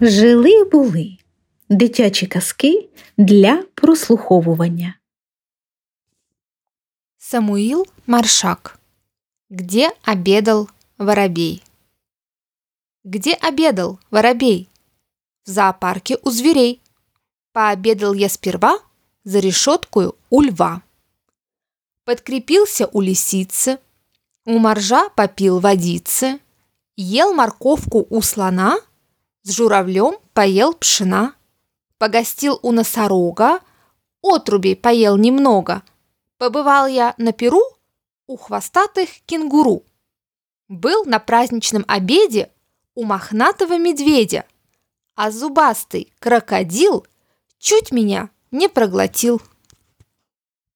Жили були дитячі казки для прослуховування. Самуил Маршак. Где обедал воробей? Где обедал воробей? В зоопарке у зверей. Пообедал я сперва за решеткою у льва. Подкрепился у лисицы, у моржа попил водицы, ел морковку у слона, с журавлем поел пшена, погостил у носорога, отрубей поел немного. Побывал я на Перу у хвостатых кенгуру. Был на праздничном обеде у мохнатого медведя, а зубастый крокодил чуть меня не проглотил.